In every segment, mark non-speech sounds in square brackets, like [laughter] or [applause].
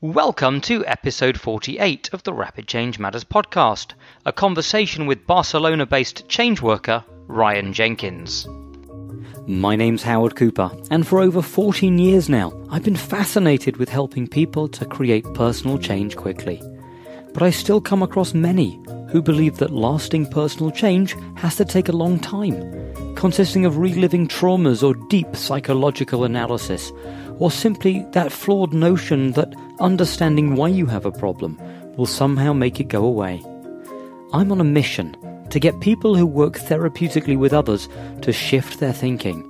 Welcome to episode 48 of the Rapid Change Matters podcast, a conversation with Barcelona based change worker Ryan Jenkins. My name's Howard Cooper, and for over 14 years now, I've been fascinated with helping people to create personal change quickly. But I still come across many who believe that lasting personal change has to take a long time, consisting of reliving traumas or deep psychological analysis, or simply that flawed notion that understanding why you have a problem will somehow make it go away. I'm on a mission to get people who work therapeutically with others to shift their thinking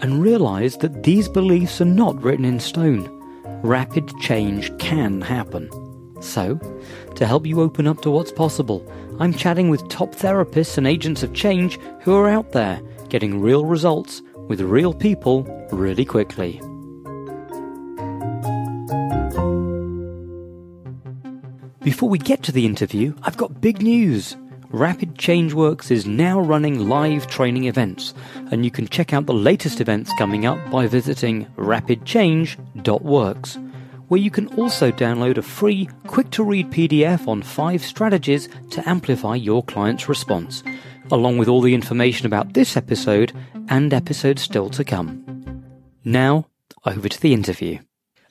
and realize that these beliefs are not written in stone. Rapid change can happen. So, to help you open up to what's possible, I'm chatting with top therapists and agents of change who are out there getting real results with real people really quickly. Before we get to the interview, I've got big news. Rapid Changeworks is now running live training events, and you can check out the latest events coming up by visiting rapidchange.works, where you can also download a free, quick to read PDF on five strategies to amplify your client's response, along with all the information about this episode and episodes still to come. Now, over to the interview.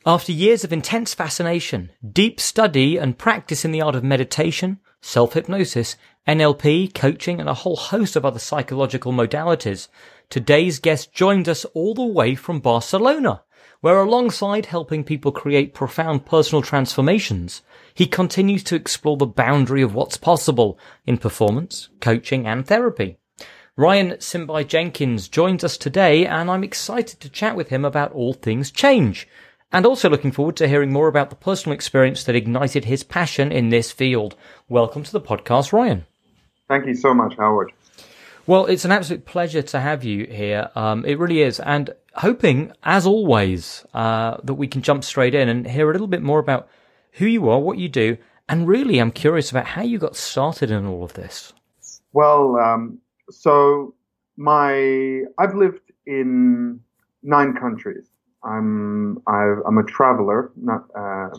After years of intense fascination, deep study and practice in the art of meditation, self-hypnosis, NLP, coaching, and a whole host of other psychological modalities, today's guest joins us all the way from Barcelona, where alongside helping people create profound personal transformations, he continues to explore the boundary of what's possible in performance, coaching, and therapy. Ryan Simbai Jenkins joins us today, and I'm excited to chat with him about all things change and also looking forward to hearing more about the personal experience that ignited his passion in this field. Welcome to the podcast, Ryan. Thank you so much, Howard. Well, it's an absolute pleasure to have you here. Um, it really is. And hoping, as always, uh, that we can jump straight in and hear a little bit more about who you are, what you do, and really, I'm curious about how you got started in all of this. Well, um, so my I've lived in nine countries. I'm i am a traveler. Not uh,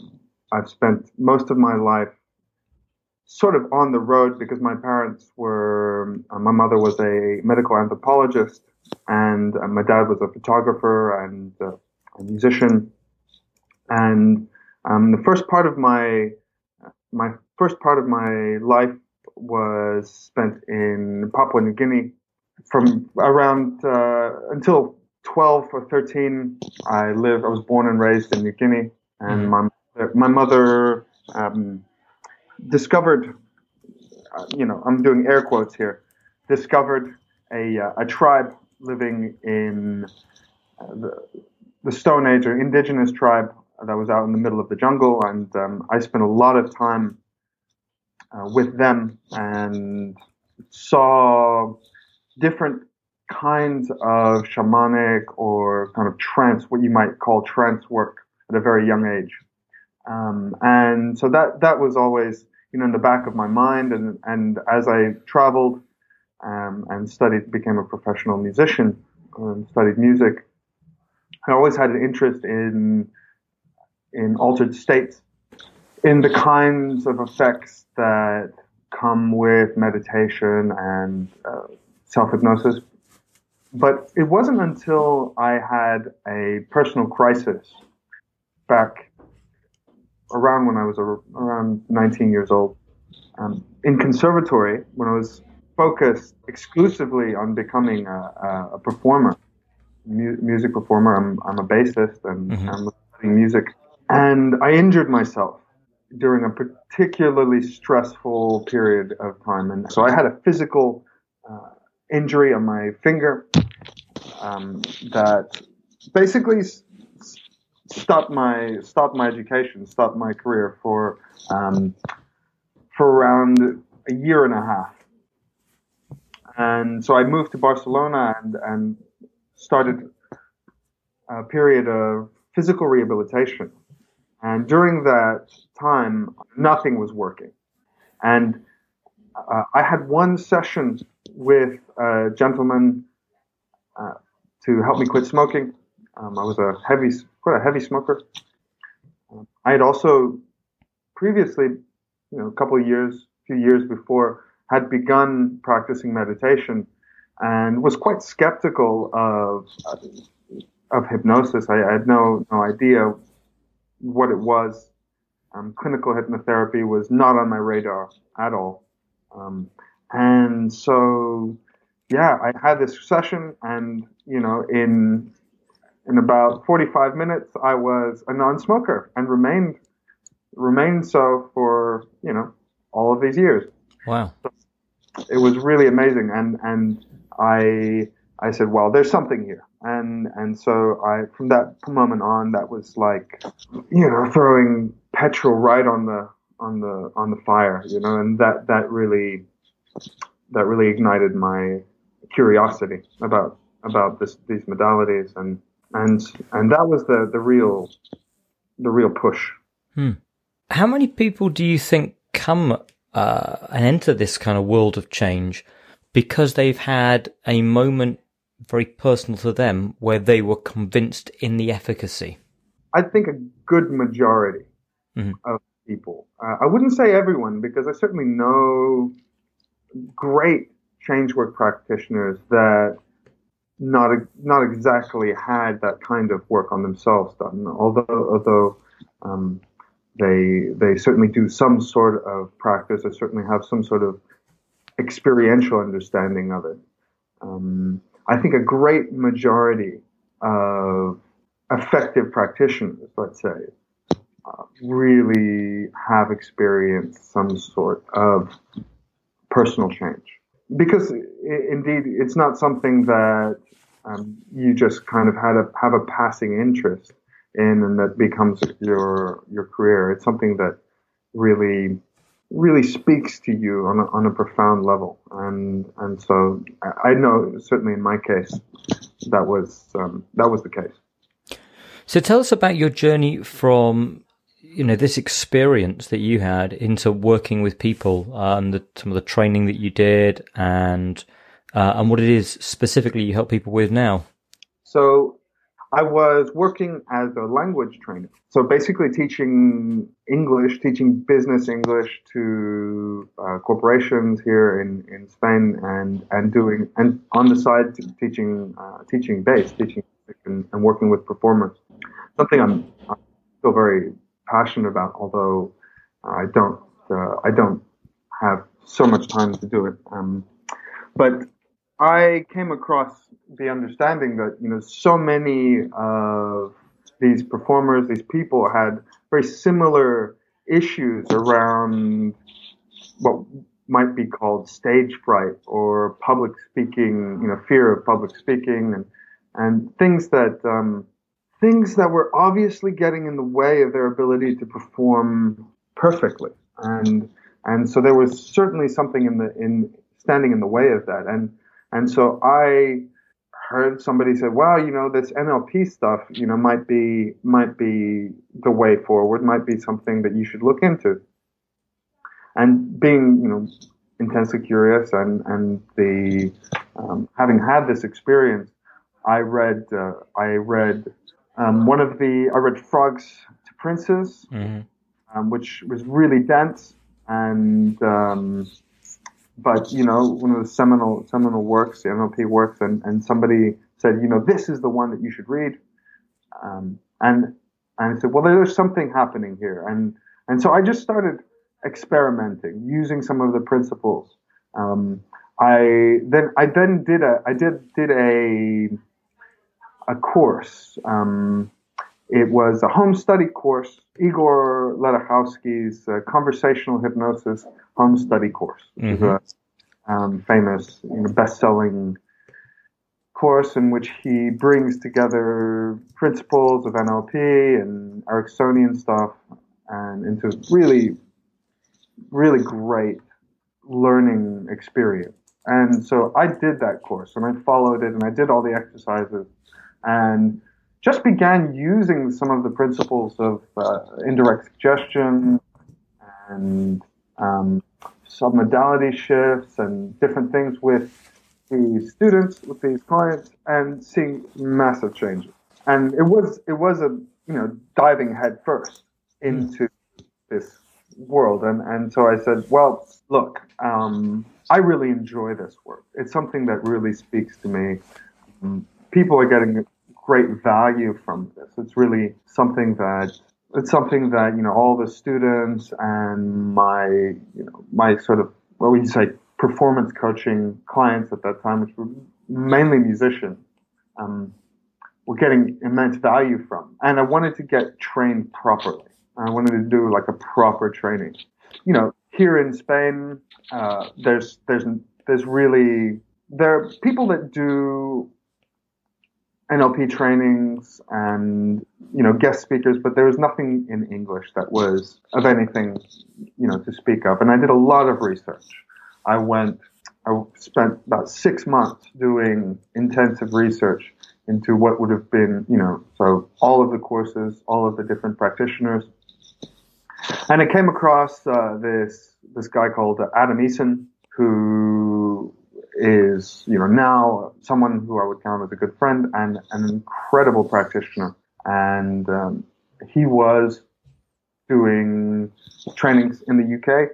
I've spent most of my life sort of on the road because my parents were. Uh, my mother was a medical anthropologist, and uh, my dad was a photographer and uh, a musician. And um, the first part of my my first part of my life was spent in Papua New Guinea from around uh, until 12 or 13, I live. I was born and raised in New Guinea, and mm-hmm. my my mother um, discovered. Uh, you know, I'm doing air quotes here. Discovered a uh, a tribe living in uh, the the Stone Age, or indigenous tribe that was out in the middle of the jungle, and um, I spent a lot of time uh, with them and saw different kinds of shamanic or kind of trance, what you might call trance work at a very young age. Um, and so that, that was always, you know, in the back of my mind. And, and as I traveled, um, and studied, became a professional musician and studied music, I always had an interest in, in altered states, in the kinds of effects that come with meditation and uh, self-hypnosis but it wasn't until I had a personal crisis back around when I was around 19 years old um, in conservatory when I was focused exclusively on becoming a, a performer, mu- music performer. I'm, I'm a bassist and mm-hmm. I'm studying music. And I injured myself during a particularly stressful period of time. And so I had a physical uh, injury on my finger um, that basically stopped my stopped my education, stopped my career for um, for around a year and a half. And so I moved to Barcelona and and started a period of physical rehabilitation. And during that time, nothing was working. And uh, I had one session with a gentleman uh, to help me quit smoking. Um, I was a heavy, quite a heavy smoker. I had also previously, you know, a couple of years, few years before, had begun practicing meditation and was quite skeptical of of hypnosis. I, I had no no idea what it was. Um, clinical hypnotherapy was not on my radar at all. Um, and so, yeah, I had this session, and you know, in in about 45 minutes, I was a non-smoker and remained remained so for you know all of these years. Wow, so it was really amazing, and and I I said, well, there's something here, and and so I from that moment on, that was like you know throwing petrol right on the on the on the fire, you know, and that that really that really ignited my curiosity about about this these modalities and and and that was the the real the real push. Hmm. How many people do you think come uh, and enter this kind of world of change because they've had a moment very personal to them where they were convinced in the efficacy? I think a good majority mm-hmm. of people. Uh, I wouldn't say everyone because I certainly know great change work practitioners that not not exactly had that kind of work on themselves done. Although although um, they they certainly do some sort of practice, they certainly have some sort of experiential understanding of it. Um, I think a great majority of effective practitioners, let's say, uh, really have experienced some sort of personal change. Because indeed, it's not something that um, you just kind of had a have a passing interest in, and that becomes your your career. It's something that really really speaks to you on a, on a profound level, and and so I know certainly in my case that was um, that was the case. So tell us about your journey from you know this experience that you had into working with people uh, and the, some of the training that you did and uh, and what it is specifically you help people with now? So i was working as a language trainer. So basically teaching english teaching business english to uh, corporations here in, in spain and and doing and on the side teaching uh, teaching bass teaching and, and working with performers. Something i'm, I'm still very passionate about, although I don't uh, I don't have so much time to do it. Um, but I came across the understanding that you know so many of these performers, these people had very similar issues around what might be called stage fright or public speaking, you know, fear of public speaking and and things that um, things that were obviously getting in the way of their ability to perform perfectly. And and so there was certainly something in the in standing in the way of that. And and so I heard somebody say, "Wow, you know, this NLP stuff, you know, might be might be the way forward. Might be something that you should look into." And being, you know, intensely curious and and the um, having had this experience, I read uh, I read um, one of the I read Frogs into Princes, mm-hmm. um, which was really dense and um, but you know one of the seminal seminal works, the NLP works, and, and somebody said, you know, this is the one that you should read, um, and and I said, well, there's something happening here, and and so I just started experimenting using some of the principles. Um, I then I then did a I did did a a course. Um, it was a home study course, Igor Ledochowski's uh, conversational hypnosis home study course, which mm-hmm. is a um, famous, you know, best-selling course in which he brings together principles of NLP and Ericksonian stuff and into really, really great learning experience. And so I did that course and I followed it and I did all the exercises and just began using some of the principles of uh, indirect suggestion and um, submodality shifts and different things with these students, with these clients, and seeing massive changes. And it was it was a you know diving head first into this world. And, and so I said, well, look, um, I really enjoy this work. It's something that really speaks to me. Um, people are getting great value from this. It's really something that it's something that you know all the students and my you know my sort of what would you say performance coaching clients at that time, which were mainly musicians, um, were getting immense value from. And I wanted to get trained properly. I wanted to do like a proper training. You know, here in Spain, uh, there's there's there's really there are people that do NLP trainings and you know guest speakers, but there was nothing in English that was of anything you know to speak of. And I did a lot of research. I went, I spent about six months doing intensive research into what would have been you know so all of the courses, all of the different practitioners, and I came across uh, this this guy called Adam Eason who is, you know, now someone who I would count as a good friend and an incredible practitioner. And um, he was doing trainings in the UK.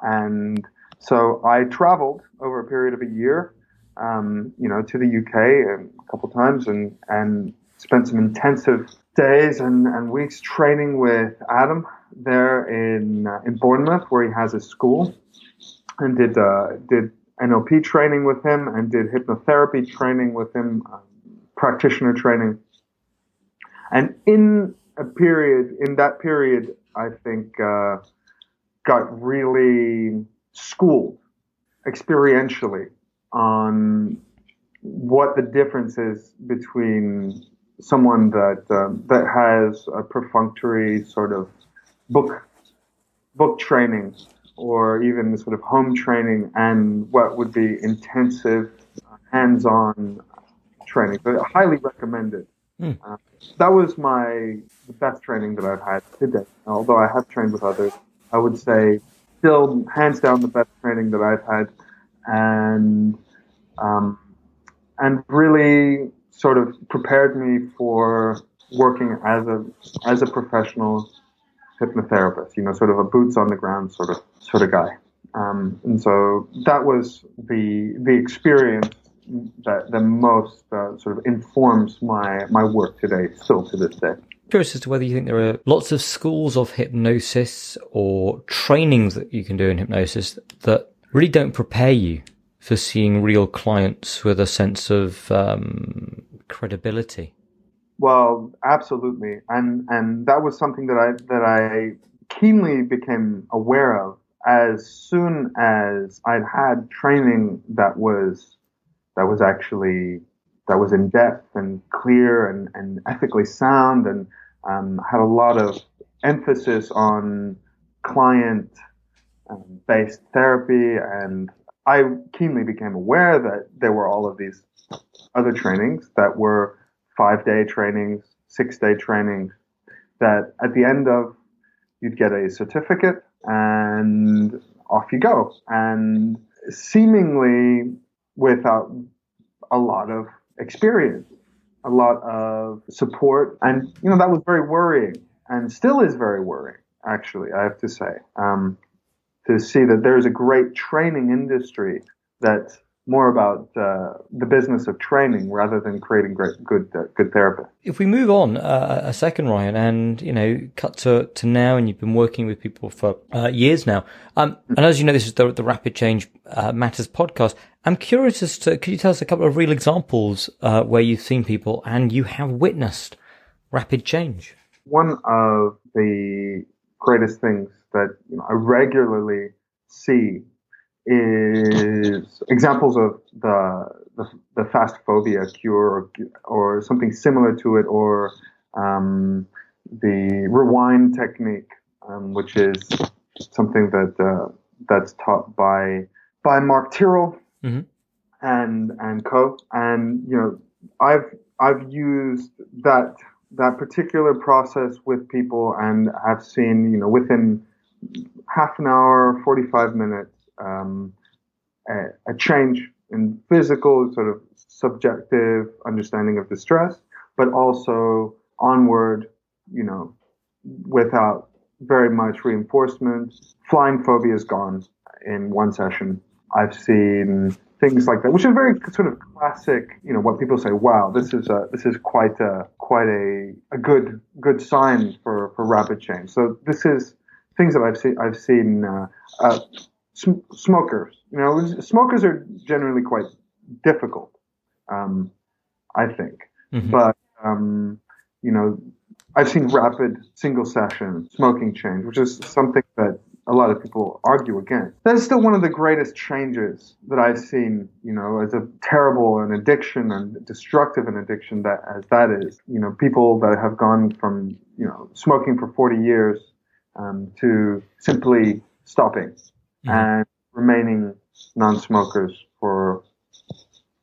And so I traveled over a period of a year, um, you know, to the UK a couple times and, and spent some intensive days and, and weeks training with Adam there in, uh, in Bournemouth, where he has a school and did, uh, did NLP training with him and did hypnotherapy training with him, um, practitioner training. And in a period, in that period, I think, uh, got really schooled experientially on what the difference is between someone that um, that has a perfunctory sort of book book training or even sort of home training and what would be intensive hands-on training. But highly recommended. Mm. Uh, that was my the best training that I've had to date. Although I have trained with others, I would say still hands down the best training that I've had, and um, and really sort of prepared me for working as a as a professional hypnotherapist, you know, sort of a boots on the ground sort of sort of guy. Um, and so that was the the experience that the most uh, sort of informs my my work today, still to this day. Curious as to whether you think there are lots of schools of hypnosis or trainings that you can do in hypnosis that really don't prepare you for seeing real clients with a sense of um, credibility. Well, absolutely, and and that was something that I that I keenly became aware of as soon as I'd had training that was that was actually that was in depth and clear and, and ethically sound and um, had a lot of emphasis on client um, based therapy. And I keenly became aware that there were all of these other trainings that were five day trainings, six day trainings that at the end of you'd get a certificate and off you go. And seemingly without a lot of experience, a lot of support. And, you know, that was very worrying and still is very worrying, actually, I have to say, um, to see that there's a great training industry that more about uh, the business of training rather than creating great, good, uh, good therapists. If we move on uh, a second, Ryan, and you know, cut to, to now, and you've been working with people for uh, years now, um, and as you know, this is the, the Rapid Change uh, Matters podcast. I'm curious as to could you tell us a couple of real examples uh, where you've seen people and you have witnessed rapid change? One of the greatest things that you know, I regularly see is examples of the the, the fast phobia cure or, or something similar to it, or um, the rewind technique, um, which is something that uh, that's taught by by Mark Tyrrell mm-hmm. and and co. And you know, I've I've used that that particular process with people, and have seen you know within half an hour, forty five minutes um, a, a, change in physical, sort of subjective understanding of distress, but also onward, you know, without very much reinforcement. Flying phobia is gone in one session. I've seen things like that, which is very sort of classic. You know, what people say, "Wow, this is a this is quite a quite a, a good good sign for, for rapid change." So this is things that I've seen. I've seen uh, uh, sm- smokers. You know, smokers are generally quite difficult. Um, I think, mm-hmm. but um, you know, I've seen rapid single session smoking change, which is something that a lot of people argue against. That is still one of the greatest changes that I've seen, you know, as a terrible an addiction and destructive an addiction that as that is. You know, people that have gone from, you know, smoking for 40 years um, to simply stopping mm-hmm. and remaining non-smokers for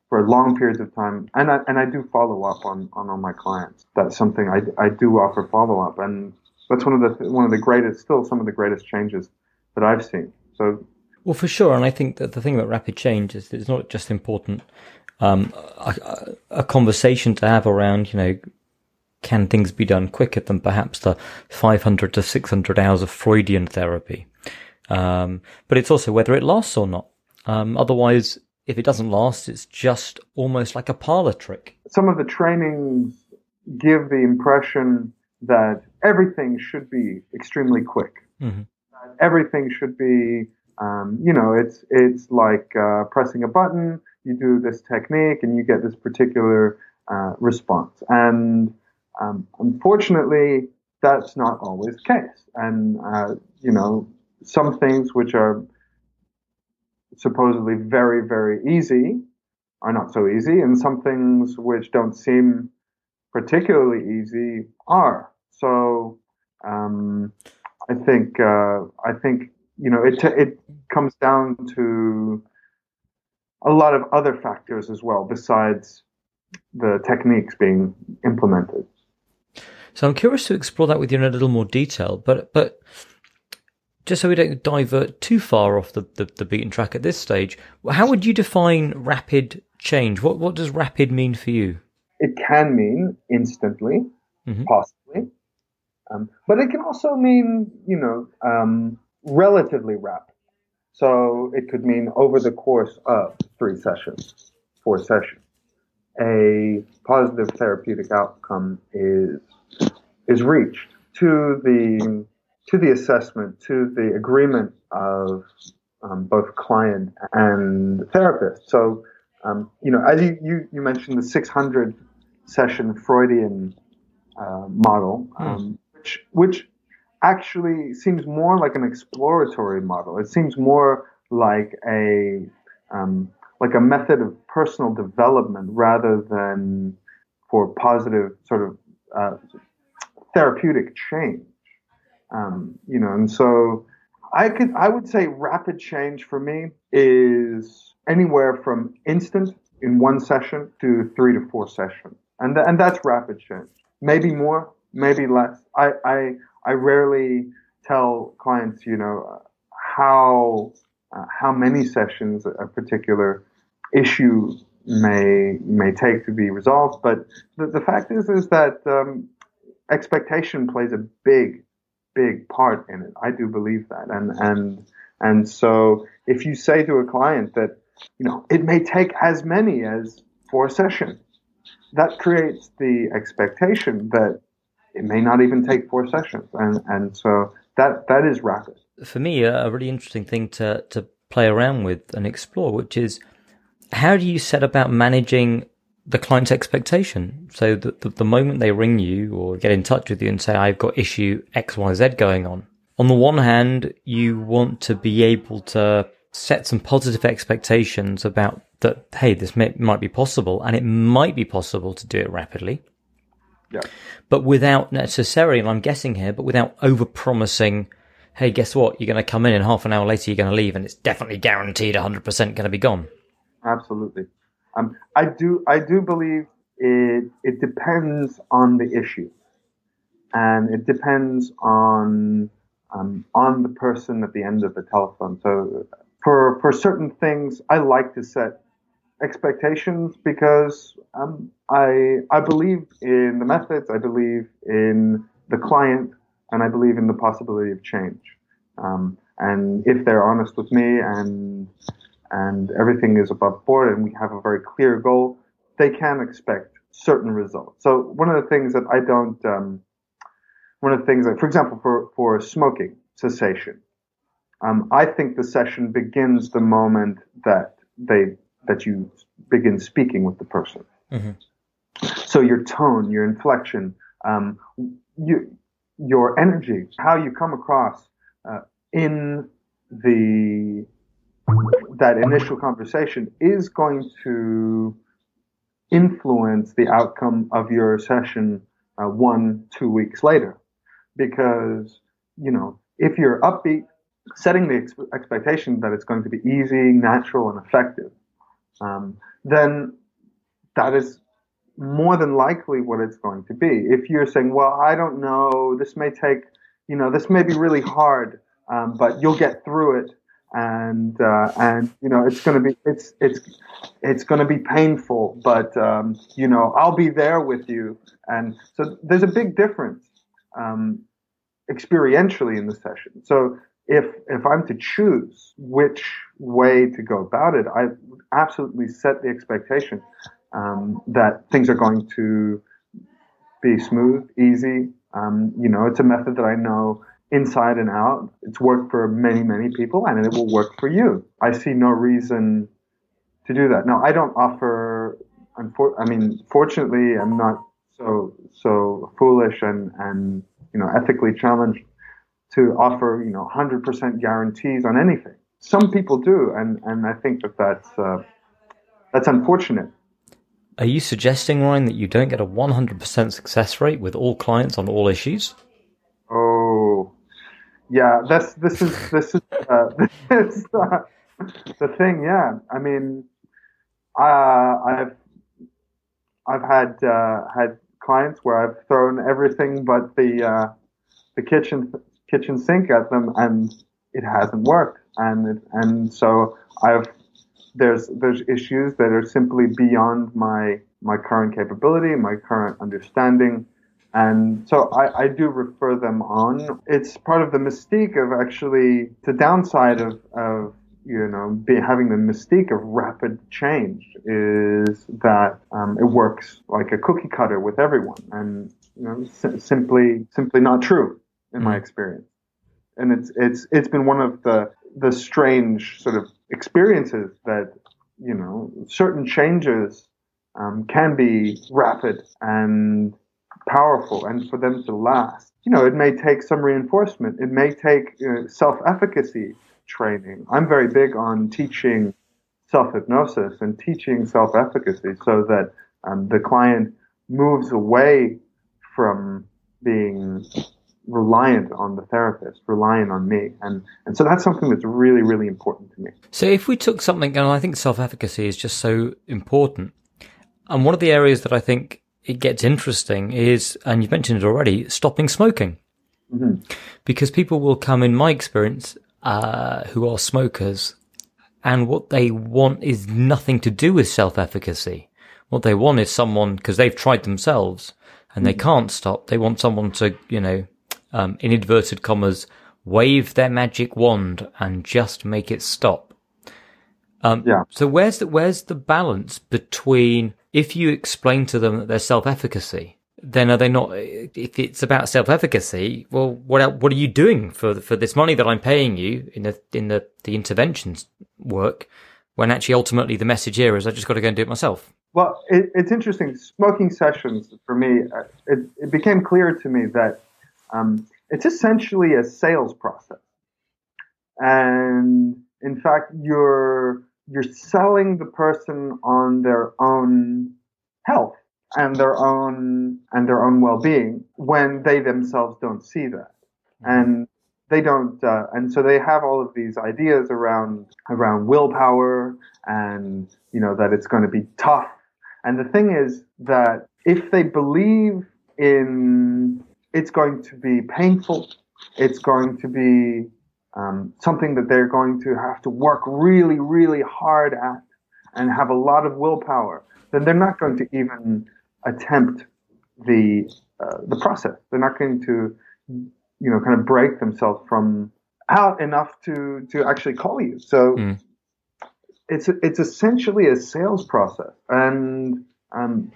for long periods of time. And I, and I do follow up on, on all my clients. That's something I, I do offer follow up. And that's one of the, one of the greatest, still some of the greatest changes that I've seen. So. Well, for sure. And I think that the thing about rapid change is it's not just important, um, a, a conversation to have around, you know, can things be done quicker than perhaps the 500 to 600 hours of Freudian therapy? Um, but it's also whether it lasts or not. Um, otherwise, if it doesn't last, it's just almost like a parlor trick. Some of the trainings give the impression that everything should be extremely quick. Mm-hmm. Everything should be, um, you know, it's it's like uh, pressing a button. You do this technique, and you get this particular uh, response. And um, unfortunately, that's not always the case. And uh, you know, some things which are supposedly very, very easy are not so easy, and some things which don't seem particularly easy are. So um, I think uh, I think you know it it comes down to a lot of other factors as well besides the techniques being implemented. So I'm curious to explore that with you in a little more detail, but but just so we don't divert too far off the, the, the, beaten track at this stage, how would you define rapid change? What what does rapid mean for you? It can mean instantly, mm-hmm. possibly, um, but it can also mean you know um, relatively rapid. So it could mean over the course of three sessions, four sessions, a positive therapeutic outcome is is reached to the to the assessment, to the agreement of um, both client and therapist. So, um, you know, as you, you, you, mentioned the 600 session Freudian uh, model, um, which, which actually seems more like an exploratory model. It seems more like a, um, like a method of personal development rather than for positive sort of uh, therapeutic change. Um, you know, and so I could, I would say rapid change for me is anywhere from instant in one session to three to four sessions. And, th- and that's rapid change. Maybe more, maybe less. I, I, I rarely tell clients, you know, how, uh, how many sessions a particular issue may, may take to be resolved. But the, the fact is, is that, um, expectation plays a big big part in it. I do believe that. And, and, and so if you say to a client that, you know, it may take as many as four sessions, that creates the expectation that it may not even take four sessions. And, and so that, that is rapid. For me, a really interesting thing to, to play around with and explore, which is how do you set about managing the client's expectation. So the, the, the, moment they ring you or get in touch with you and say, I've got issue XYZ going on. On the one hand, you want to be able to set some positive expectations about that, hey, this may, might be possible and it might be possible to do it rapidly. Yeah. But without necessarily, and I'm guessing here, but without over promising, hey, guess what? You're going to come in and half an hour later you're going to leave and it's definitely guaranteed 100% going to be gone. Absolutely. Um, I do I do believe it it depends on the issue, and it depends on um, on the person at the end of the telephone. So for for certain things, I like to set expectations because um, I I believe in the methods. I believe in the client and I believe in the possibility of change. Um, and if they're honest with me and and everything is above board and we have a very clear goal, they can expect certain results. So one of the things that I don't, um, one of the things that, for example, for, for smoking cessation, um, I think the session begins the moment that they, that you begin speaking with the person. Mm-hmm. So your tone, your inflection, um, you, your energy, how you come across uh, in the that initial conversation is going to influence the outcome of your session uh, one two weeks later because you know if you're upbeat setting the ex- expectation that it's going to be easy natural and effective um, then that is more than likely what it's going to be. If you're saying, well, I don't know, this may take, you know, this may be really hard, um, but you'll get through it. And, uh, and, you know, it's going to be, it's, it's, it's going to be painful, but, um, you know, I'll be there with you. And so there's a big difference, um, experientially in the session. So if, if I'm to choose which way to go about it, I absolutely set the expectation um, that things are going to be smooth, easy. Um, you know, it's a method that I know inside and out. It's worked for many, many people, and it will work for you. I see no reason to do that. Now, I don't offer. I mean, fortunately, I'm not so so foolish and and you know ethically challenged to offer you know 100% guarantees on anything. Some people do, and and I think that that's uh, that's unfortunate. Are you suggesting, Ryan, that you don't get a 100% success rate with all clients on all issues? Oh, yeah. This this is this is uh, [laughs] this is uh, the thing. Yeah, I mean, uh, I've I've had uh, had clients where I've thrown everything but the uh, the kitchen kitchen sink at them, and it hasn't worked. And it, and so I've there's there's issues that are simply beyond my my current capability, my current understanding. And so I, I, do refer them on. It's part of the mystique of actually the downside of, of you know, be, having the mystique of rapid change is that um, it works like a cookie cutter with everyone, and you know, si- simply simply not true in my mm. experience. And it's it's it's been one of the the strange sort of experiences that you know certain changes um, can be rapid and powerful, and for them to last, you know, it may take some reinforcement. It may take you know, self-efficacy training. I'm very big on teaching self-hypnosis and teaching self-efficacy so that um, the client moves away from being reliant on the therapist, reliant on me. And, and so that's something that's really, really important to me. So if we took something, and I think self efficacy is just so important. And one of the areas that I think it gets interesting is, and you've mentioned it already, stopping smoking. Mm-hmm. Because people will come, in my experience, uh, who are smokers, and what they want is nothing to do with self efficacy. What they want is someone, because they've tried themselves and mm-hmm. they can't stop, they want someone to, you know, um, in inverted commas, wave their magic wand and just make it stop. Um, yeah. So where's the where's the balance between if you explain to them that there's self-efficacy, then are they not? If it's about self-efficacy, well, what what are you doing for for this money that I'm paying you in the in the the interventions work? When actually, ultimately, the message here is I just got to go and do it myself. Well, it, it's interesting. Smoking sessions for me, uh, it, it became clear to me that um, it's essentially a sales process. And in fact, you're, you're selling the person on their own health and their own, and their own well-being when they themselves don't see that. Mm-hmm. And they don't, uh, and so they have all of these ideas around, around willpower and, you know, that it's going to be tough. And the thing is that if they believe in it's going to be painful. It's going to be um, something that they're going to have to work really, really hard at and have a lot of willpower. Then they're not going to even attempt the uh, the process. They're not going to you know, kind of break themselves from out enough to to actually call you. So mm. it's it's essentially a sales process, and um,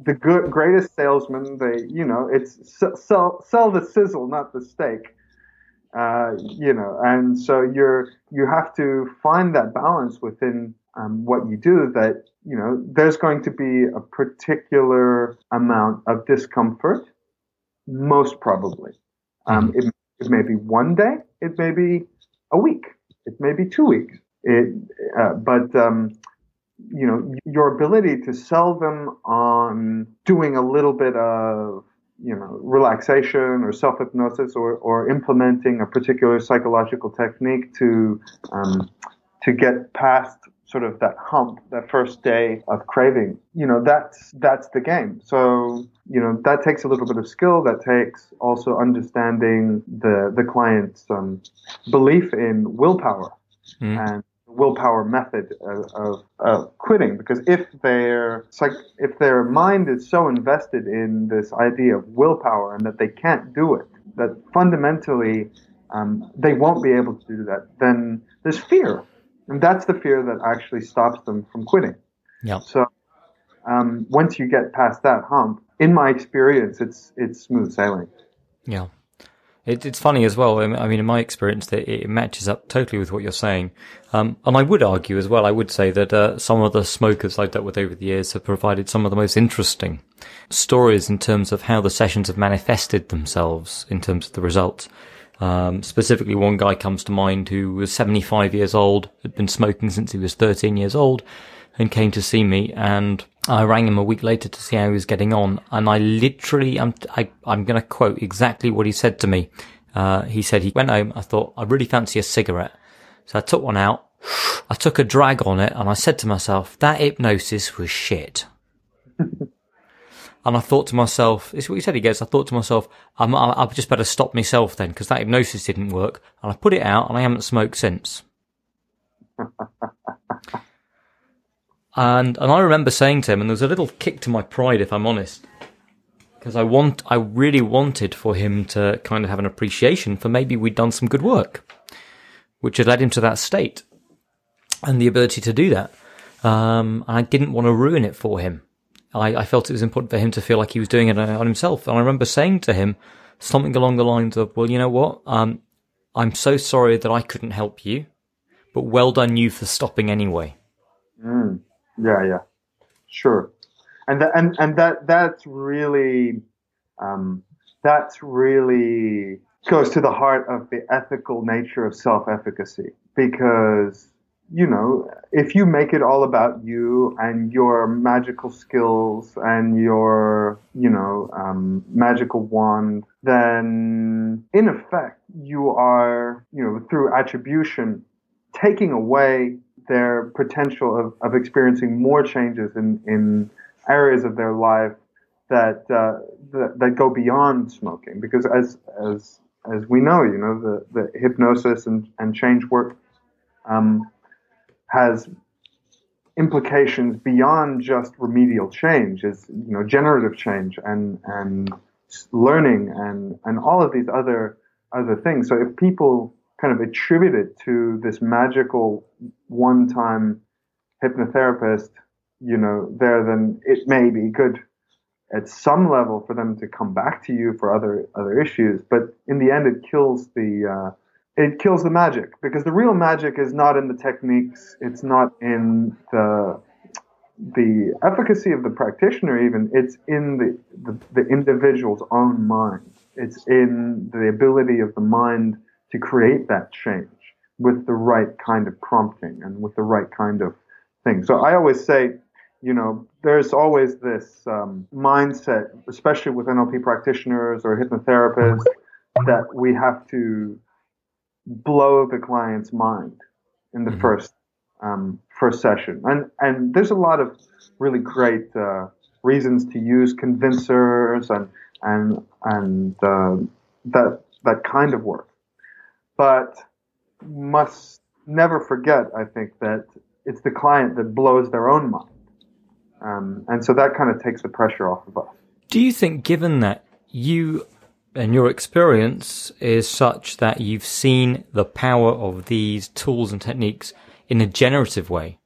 the good greatest salesman, they you know, it's sell sell the sizzle, not the steak. Uh, you know, and so you're you have to find that balance within um, what you do. That you know, there's going to be a particular amount of discomfort, most probably. Um, mm-hmm. it, it may be one day, it may be a week, it may be two weeks. It, uh, but um, you know, your ability to sell them on doing a little bit of you know relaxation or self hypnosis or, or implementing a particular psychological technique to um, to get past sort of that hump, that first day of craving. You know, that's that's the game. So, you know, that takes a little bit of skill. That takes also understanding the the client's um, belief in willpower mm. and willpower method of, of, of, quitting. Because if their like if their mind is so invested in this idea of willpower and that they can't do it, that fundamentally um, they won't be able to do that, then there's fear and that's the fear that actually stops them from quitting. Yeah. So um, once you get past that hump, in my experience, it's it's smooth sailing. Yeah. It, it's funny as well. I mean, in my experience, that it matches up totally with what you're saying. Um, and I would argue as well. I would say that uh, some of the smokers I've dealt with over the years have provided some of the most interesting stories in terms of how the sessions have manifested themselves in terms of the results. Um, specifically, one guy comes to mind who was 75 years old, had been smoking since he was 13 years old, and came to see me. And I rang him a week later to see how he was getting on. And I literally, I'm, I, I'm going to quote exactly what he said to me. Uh, he said he went home. I thought, I really fancy a cigarette. So I took one out. I took a drag on it and I said to myself, that hypnosis was shit. [laughs] And I thought to myself, this is what he said. He goes, I thought to myself, I'm, I, have just better stop myself then because that hypnosis didn't work. And I put it out and I haven't smoked since. [laughs] and, and I remember saying to him, and there was a little kick to my pride, if I'm honest, because I want, I really wanted for him to kind of have an appreciation for maybe we'd done some good work, which had led him to that state and the ability to do that. Um, I didn't want to ruin it for him. I, I felt it was important for him to feel like he was doing it on himself. And I remember saying to him something along the lines of, well, you know what? Um, I'm so sorry that I couldn't help you, but well done you for stopping anyway. Mm. Yeah, yeah, sure. And that, and, and that, that's really, um, that's really goes to the heart of the ethical nature of self-efficacy because you know, if you make it all about you and your magical skills and your, you know, um, magical wand, then in effect, you are, you know, through attribution, taking away their potential of, of experiencing more changes in, in areas of their life that, uh, that, that go beyond smoking. Because as, as, as we know, you know, the, the hypnosis and, and change work, um, has implications beyond just remedial change is you know generative change and and learning and and all of these other other things so if people kind of attributed to this magical one time hypnotherapist you know there then it may be good at some level for them to come back to you for other other issues but in the end it kills the uh, it kills the magic because the real magic is not in the techniques. It's not in the the efficacy of the practitioner. Even it's in the, the, the individual's own mind. It's in the ability of the mind to create that change with the right kind of prompting and with the right kind of thing. So I always say, you know, there's always this um, mindset, especially with NLP practitioners or hypnotherapists, that we have to blow the client's mind in the mm-hmm. first um, first session. And and there's a lot of really great uh, reasons to use convincers and and and uh, that that kind of work. But must never forget, I think, that it's the client that blows their own mind. Um, and so that kind of takes the pressure off of us. Do you think, given that you and your experience is such that you've seen the power of these tools and techniques in a generative way,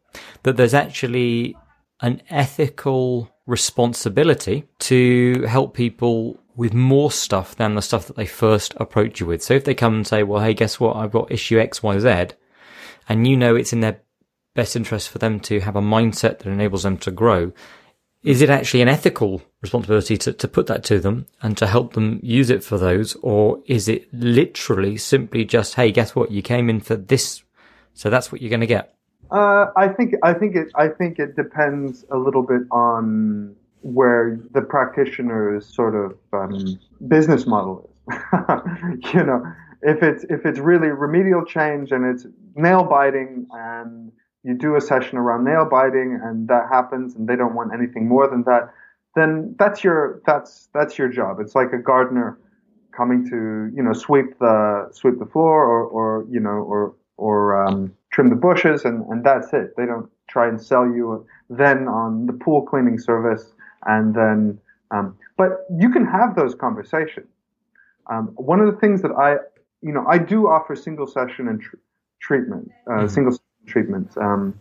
that there's actually an ethical responsibility to help people with more stuff than the stuff that they first approach you with. So if they come and say, well, hey, guess what? I've got issue X, Y, Z, and you know it's in their best interest for them to have a mindset that enables them to grow, is it actually an ethical responsibility to, to put that to them and to help them use it for those? Or is it literally simply just, hey, guess what? You came in for this. So that's what you're going to get. Uh, I think, I think it, I think it depends a little bit on where the practitioner's sort of um, business model is. [laughs] you know, if it's, if it's really remedial change and it's nail biting and you do a session around nail biting and that happens and they don't want anything more than that, then that's your that's that's your job. It's like a gardener coming to you know sweep the sweep the floor or or you know or or um, trim the bushes and and that's it. They don't try and sell you then on the pool cleaning service and then um, but you can have those conversations. Um, one of the things that I you know I do offer single session and tr- treatment uh, mm-hmm. single treatments. Um,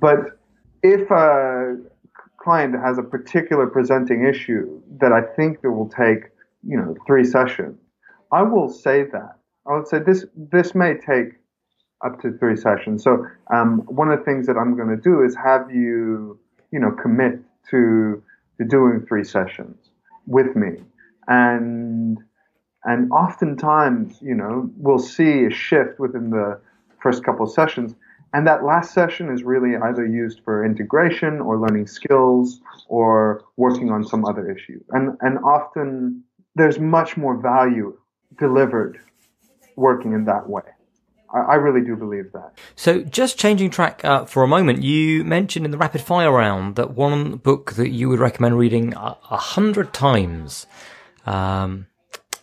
but if a client has a particular presenting issue that I think that will take, you know, three sessions, I will say that. I would say this this may take up to three sessions. So um, one of the things that I'm going to do is have you, you know, commit to to doing three sessions with me, and and oftentimes, you know, we'll see a shift within the first couple of sessions and that last session is really either used for integration or learning skills or working on some other issue. And, and often there's much more value delivered working in that way. I, really do believe that. So, just changing track uh, for a moment, you mentioned in the rapid fire round that one book that you would recommend reading a, a hundred times um,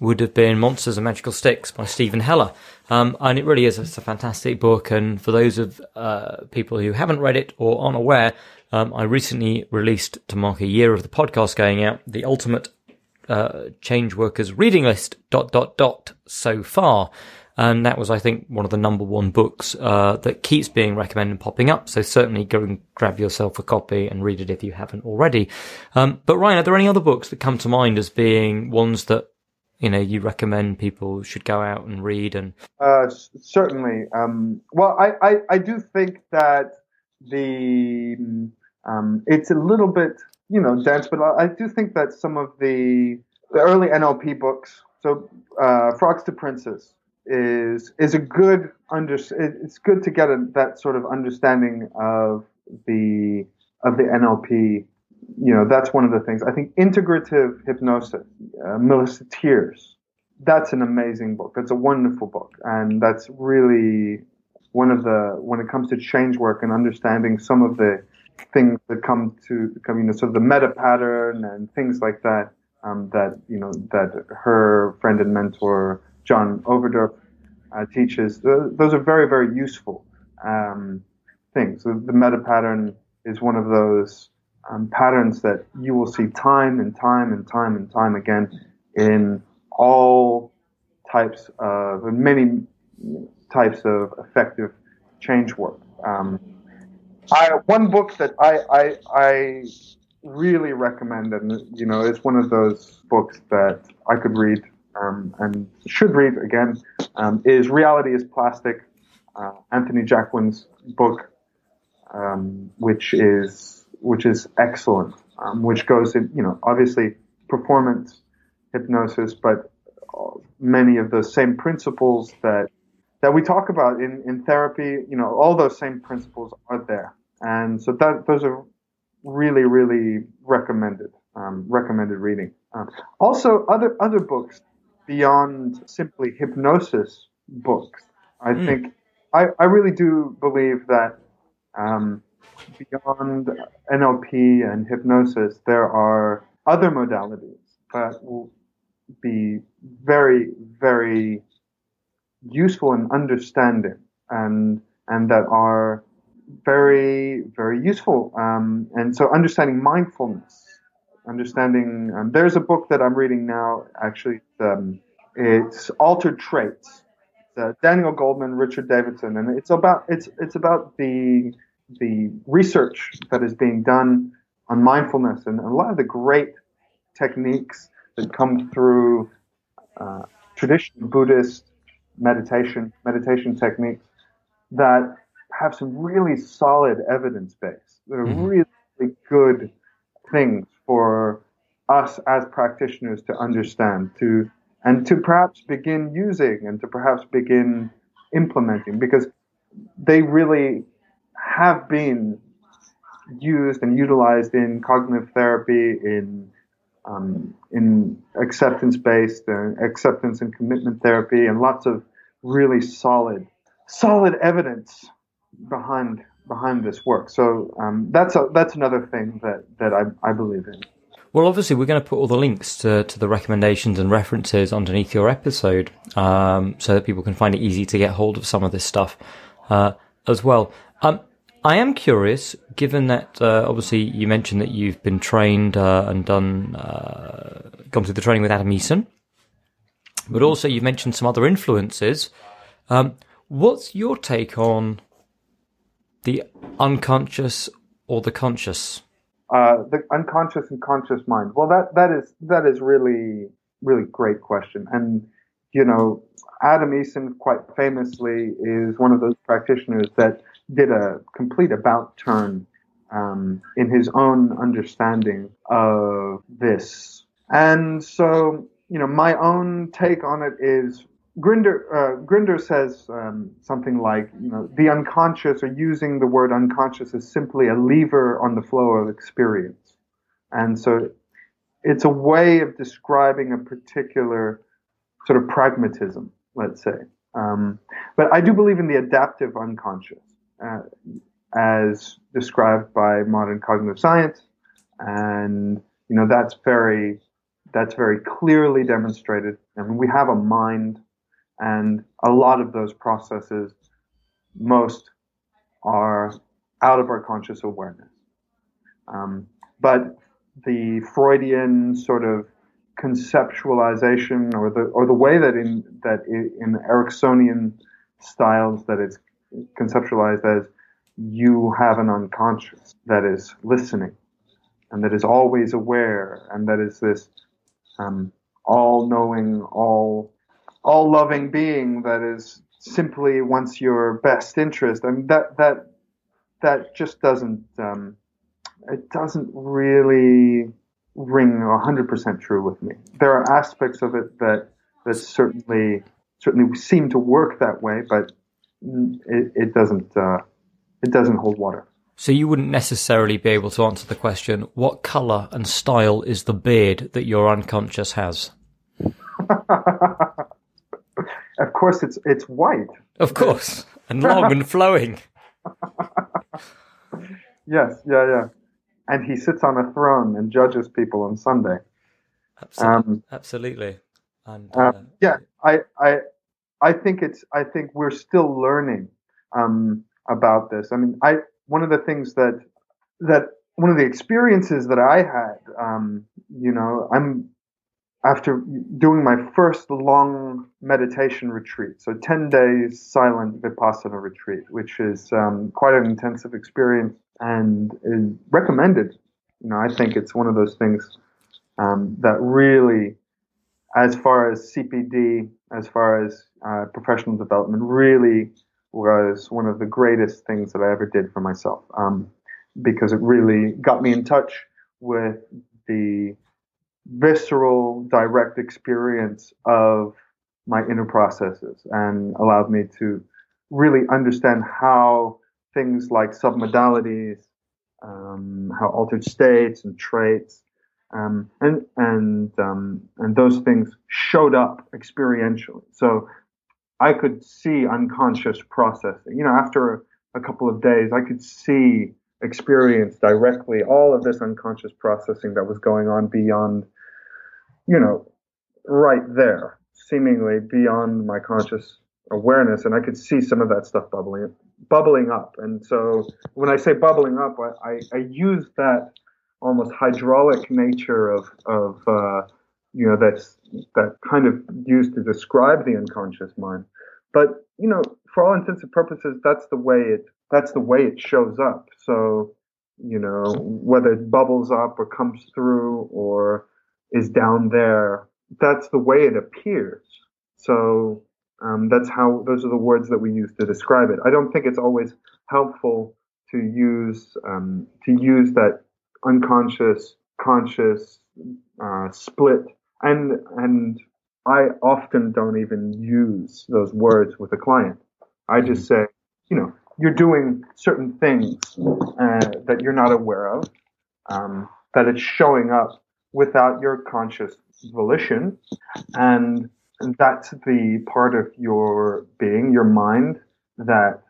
would have been Monsters and Magical Sticks by Steven Heller. Um, and it really is it's a fantastic book. And for those of uh, people who haven't read it or aren't aware, um, I recently released to mark a year of the podcast going out, the ultimate uh, change workers reading list dot dot dot so far. And that was, I think, one of the number one books uh, that keeps being recommended and popping up. So certainly go and grab yourself a copy and read it if you haven't already. Um, but Ryan, are there any other books that come to mind as being ones that you know you recommend people should go out and read and uh, certainly um, well I, I, I do think that the um, it's a little bit you know dense but I, do think that some of the the early NLP books so uh, Frogs into Princes is is a good under it's good to get a, that sort of understanding of the of the NLP you know, that's one of the things. I think integrative hypnosis, uh, Melissa Tiers, that's an amazing book. That's a wonderful book. And that's really one of the, when it comes to change work and understanding some of the things that come to, come, you know, sort of the meta pattern and things like that, um, that, you know, that her friend and mentor, John Overdurf, uh, teaches. Those are very, very useful, um, things. The, the meta pattern is one of those, um, patterns that you will see time and time and time and time again in all types of many types of effective change work. Um, I, one book that I, I, I really recommend, and you know, it's one of those books that I could read um, and should read again, um, is Reality is Plastic, uh, Anthony Jacquin's book, um, which is which is excellent, um, which goes in, you know, obviously performance hypnosis, but many of the same principles that that we talk about in, in therapy, you know, all those same principles are there. And so that those are really, really recommended, um, recommended reading. Um, also, other other books beyond simply hypnosis books. I mm. think I, I really do believe that um, beyond NLP and hypnosis, there are other modalities that will be very, very useful in understanding and and that are very, very useful. Um, and so, understanding mindfulness, understanding. Um, there's a book that I'm reading now. Actually, um, it's Altered Traits. Uh, Daniel Goleman, Richard Davidson, and it's about it's it's about the the research that is being done on mindfulness and a lot of the great techniques that come through uh, traditional Buddhist meditation meditation techniques that have some really solid evidence base that are mm-hmm. really good things for us as practitioners to understand to and to perhaps begin using and to perhaps begin implementing because they really have been used and utilized in cognitive therapy in um, in acceptance based and acceptance and commitment therapy and lots of really solid solid evidence behind behind this work. So um, that's a, that's another thing that that I, I believe in. Well, obviously, we're going to put all the links to, to the recommendations and references underneath your episode, um, so that people can find it easy to get hold of some of this stuff uh, as well. Um, I am curious, given that uh, obviously you mentioned that you've been trained uh, and done uh, gone through the training with Adam Eason, but also you've mentioned some other influences. Um, what's your take on the unconscious or the conscious? Uh, the unconscious and conscious mind. Well, that that is that is really really great question, and you know, Adam Eason quite famously is one of those practitioners that did a complete about turn um, in his own understanding of this, and so you know, my own take on it is Grinder, uh, Grinder says um, something like, you know, the unconscious, or using the word unconscious, is simply a lever on the flow of experience. And so it's a way of describing a particular sort of pragmatism, let's say. Um, but I do believe in the adaptive unconscious, uh, as described by modern cognitive science. And, you know, that's very, that's very clearly demonstrated. I mean, we have a mind and a lot of those processes, most are out of our conscious awareness. Um, but the Freudian sort of conceptualization or the or the way that in that in Ericksonian styles that it's conceptualized as you have an unconscious that is listening and that is always aware and that is this um, all knowing all all loving being that is simply wants your best interest. I mean that that that just doesn't um, it doesn't really ring hundred percent true with me. There are aspects of it that that certainly certainly seem to work that way, but it, it doesn't uh, it doesn't hold water. So you wouldn't necessarily be able to answer the question: what color and style is the beard that your unconscious has? [laughs] Of course, it's it's white. Of course, [laughs] and long and flowing. [laughs] yes, yeah, yeah. And he sits on a throne and judges people on Sunday. Absolutely. Um, Absolutely. And uh, uh, yeah, I, I, I think it's. I think we're still learning um, about this. I mean, I one of the things that that one of the experiences that I had, um, you know, I'm after doing my first long meditation retreat, so 10 days silent Vipassana retreat, which is um, quite an intensive experience and is recommended. You know, I think it's one of those things um, that really, as far as CPD, as far as uh, professional development, really was one of the greatest things that I ever did for myself um, because it really got me in touch with the visceral, direct experience of my inner processes and allowed me to really understand how things like submodalities, um, how altered states and traits, um, and and um, and those things showed up experientially. So I could see unconscious processing. You know, after a couple of days, I could see experience directly all of this unconscious processing that was going on beyond, you know, right there, seemingly beyond my conscious awareness, and I could see some of that stuff bubbling bubbling up. And so when I say bubbling up, I, I, I use that almost hydraulic nature of of uh, you know that's that kind of used to describe the unconscious mind. But you know, for all intents and purposes, that's the way it that's the way it shows up. So you know, whether it bubbles up or comes through or is down there, that's the way it appears. So um, that's how those are the words that we use to describe it. I don't think it's always helpful to use um, to use that unconscious conscious uh, split and and I often don't even use those words with a client. I just mm-hmm. say, you know, you're doing certain things uh, that you're not aware of, um, that it's showing up without your conscious volition, and, and that's the part of your being, your mind, that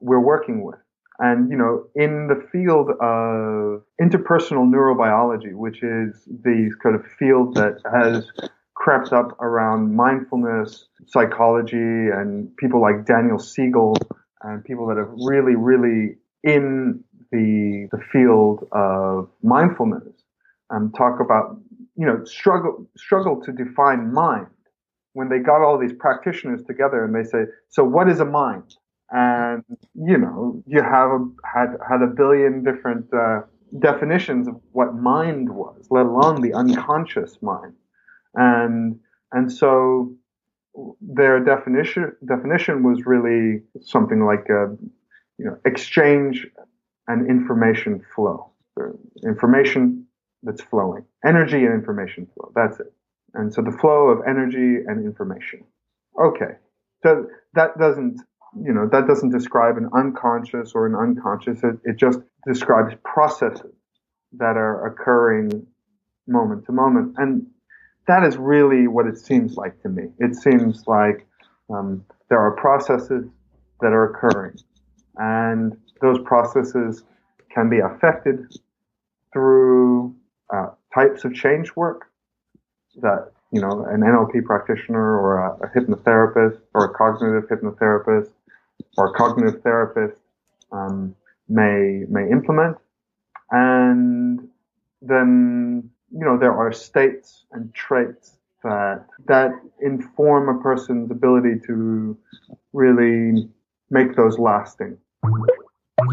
we're working with. And, you know, in the field of interpersonal neurobiology, which is the kind of field that has crept up around mindfulness, psychology, and people like Daniel Siegel and people that are really, really in the the field of mindfulness um, talk about you know struggle struggle to define mind. When they got all these practitioners together and they say so what is a mind? And you know you have a, had had a billion different uh, definitions of what mind was let alone the unconscious mind. And and so their definition definition was really something like a you know exchange and information flow. Information that's flowing. Energy and information flow. That's it. And so the flow of energy and information. Okay. So that doesn't you know that doesn't describe an unconscious or an unconscious. It, it just describes processes that are occurring moment to moment. And that is really what it seems like to me. It seems like um, there are processes that are occurring, and those processes can be affected through uh, types of change work that you know an NLP practitioner or a, a hypnotherapist or a cognitive hypnotherapist or a cognitive therapist um, may may implement, and then you know, there are states and traits that that inform a person's ability to really make those lasting.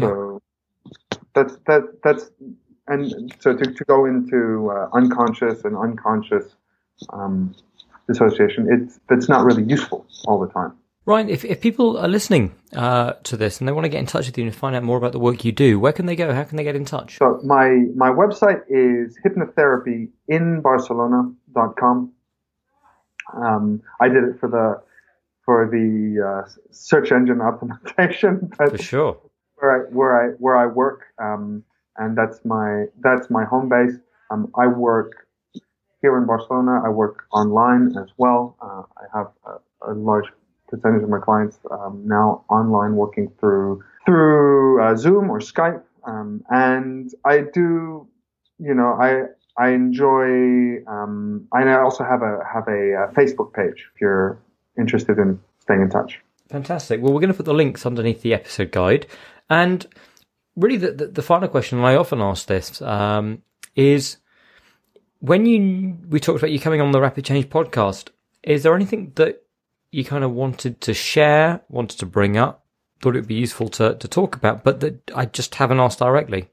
So that's that that's and so to, to go into uh, unconscious and unconscious um, dissociation, it's that's not really useful all the time. Ryan, if, if people are listening uh, to this and they want to get in touch with you and find out more about the work you do, where can they go? How can they get in touch? So my my website is hypnotherapyinbarcelona.com. Um, I did it for the for the uh, search engine [laughs] optimization. for sure. Where I where I where I work, um, and that's my that's my home base. Um, I work here in Barcelona. I work online as well. Uh, I have a, a large percentage of my clients um, now online working through through uh, Zoom or Skype, um, and I do, you know, I I enjoy. Um, I also have a have a, a, uh, Facebook page if you're interested in staying in touch. Fantastic. Well, we're going to put the links underneath the episode guide, and really, the the, the final question, I often ask this, um, is when you we talked about you coming on the Rapid Change podcast. Is there anything that you kind of wanted to share, wanted to bring up, thought it would be useful to, to talk about, but that I just haven't asked directly?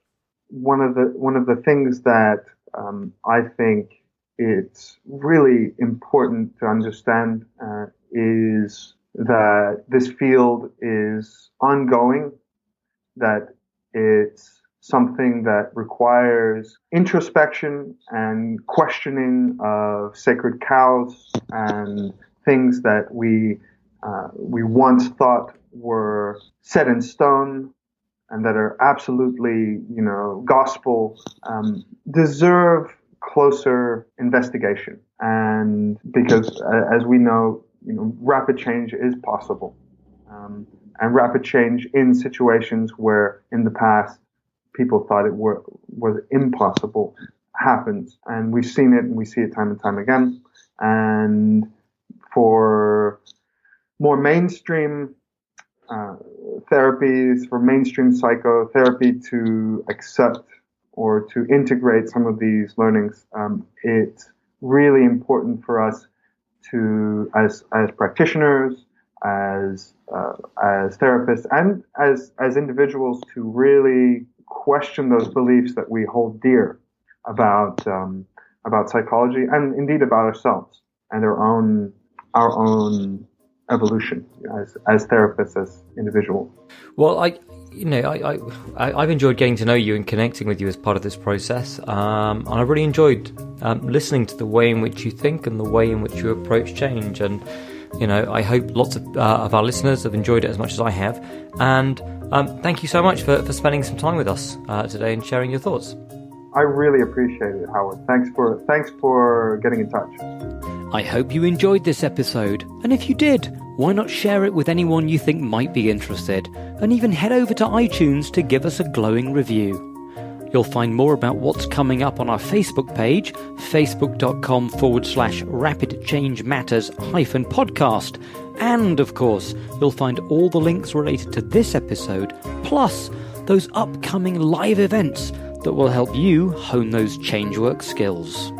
One of the one of the things that um, I think it's really important to understand uh, is that this field is ongoing, that it's something that requires introspection and questioning of sacred cows and things that we uh, we once thought were set in stone and that are absolutely, you know, gospel, um, deserve closer investigation. And because, uh, as we know, you know, rapid change is possible, um, and rapid change in situations where in the past people thought it were was impossible happens, and we've seen it, and we see it time and time again, and for more mainstream uh, therapies, for mainstream psychotherapy to accept or to integrate some of these learnings, um, it's really important for us to, as as practitioners, as uh, as therapists, and as as individuals, to really question those beliefs that we hold dear about um, about psychology and indeed about ourselves and our own our own evolution as as therapists as individuals. Well, I you know, I, I, I've enjoyed getting to know you and connecting with you as part of this process. Um, and I really enjoyed um, listening to the way in which you think and the way in which you approach change. And, you know, I hope lots of, uh, of our listeners have enjoyed it as much as I have. And um, thank you so much for, for spending some time with us uh, today and sharing your thoughts. I really appreciate it, Howard. Thanks for thanks for getting in touch. I hope you enjoyed this episode, and if you did, why not share it with anyone you think might be interested, and even head over to iTunes to give us a glowing review. You'll find more about what's coming up on our Facebook page, facebook.com forward slash rapid change matters hyphen podcast. And of course, you'll find all the links related to this episode, plus those upcoming live events that will help you hone those change work skills.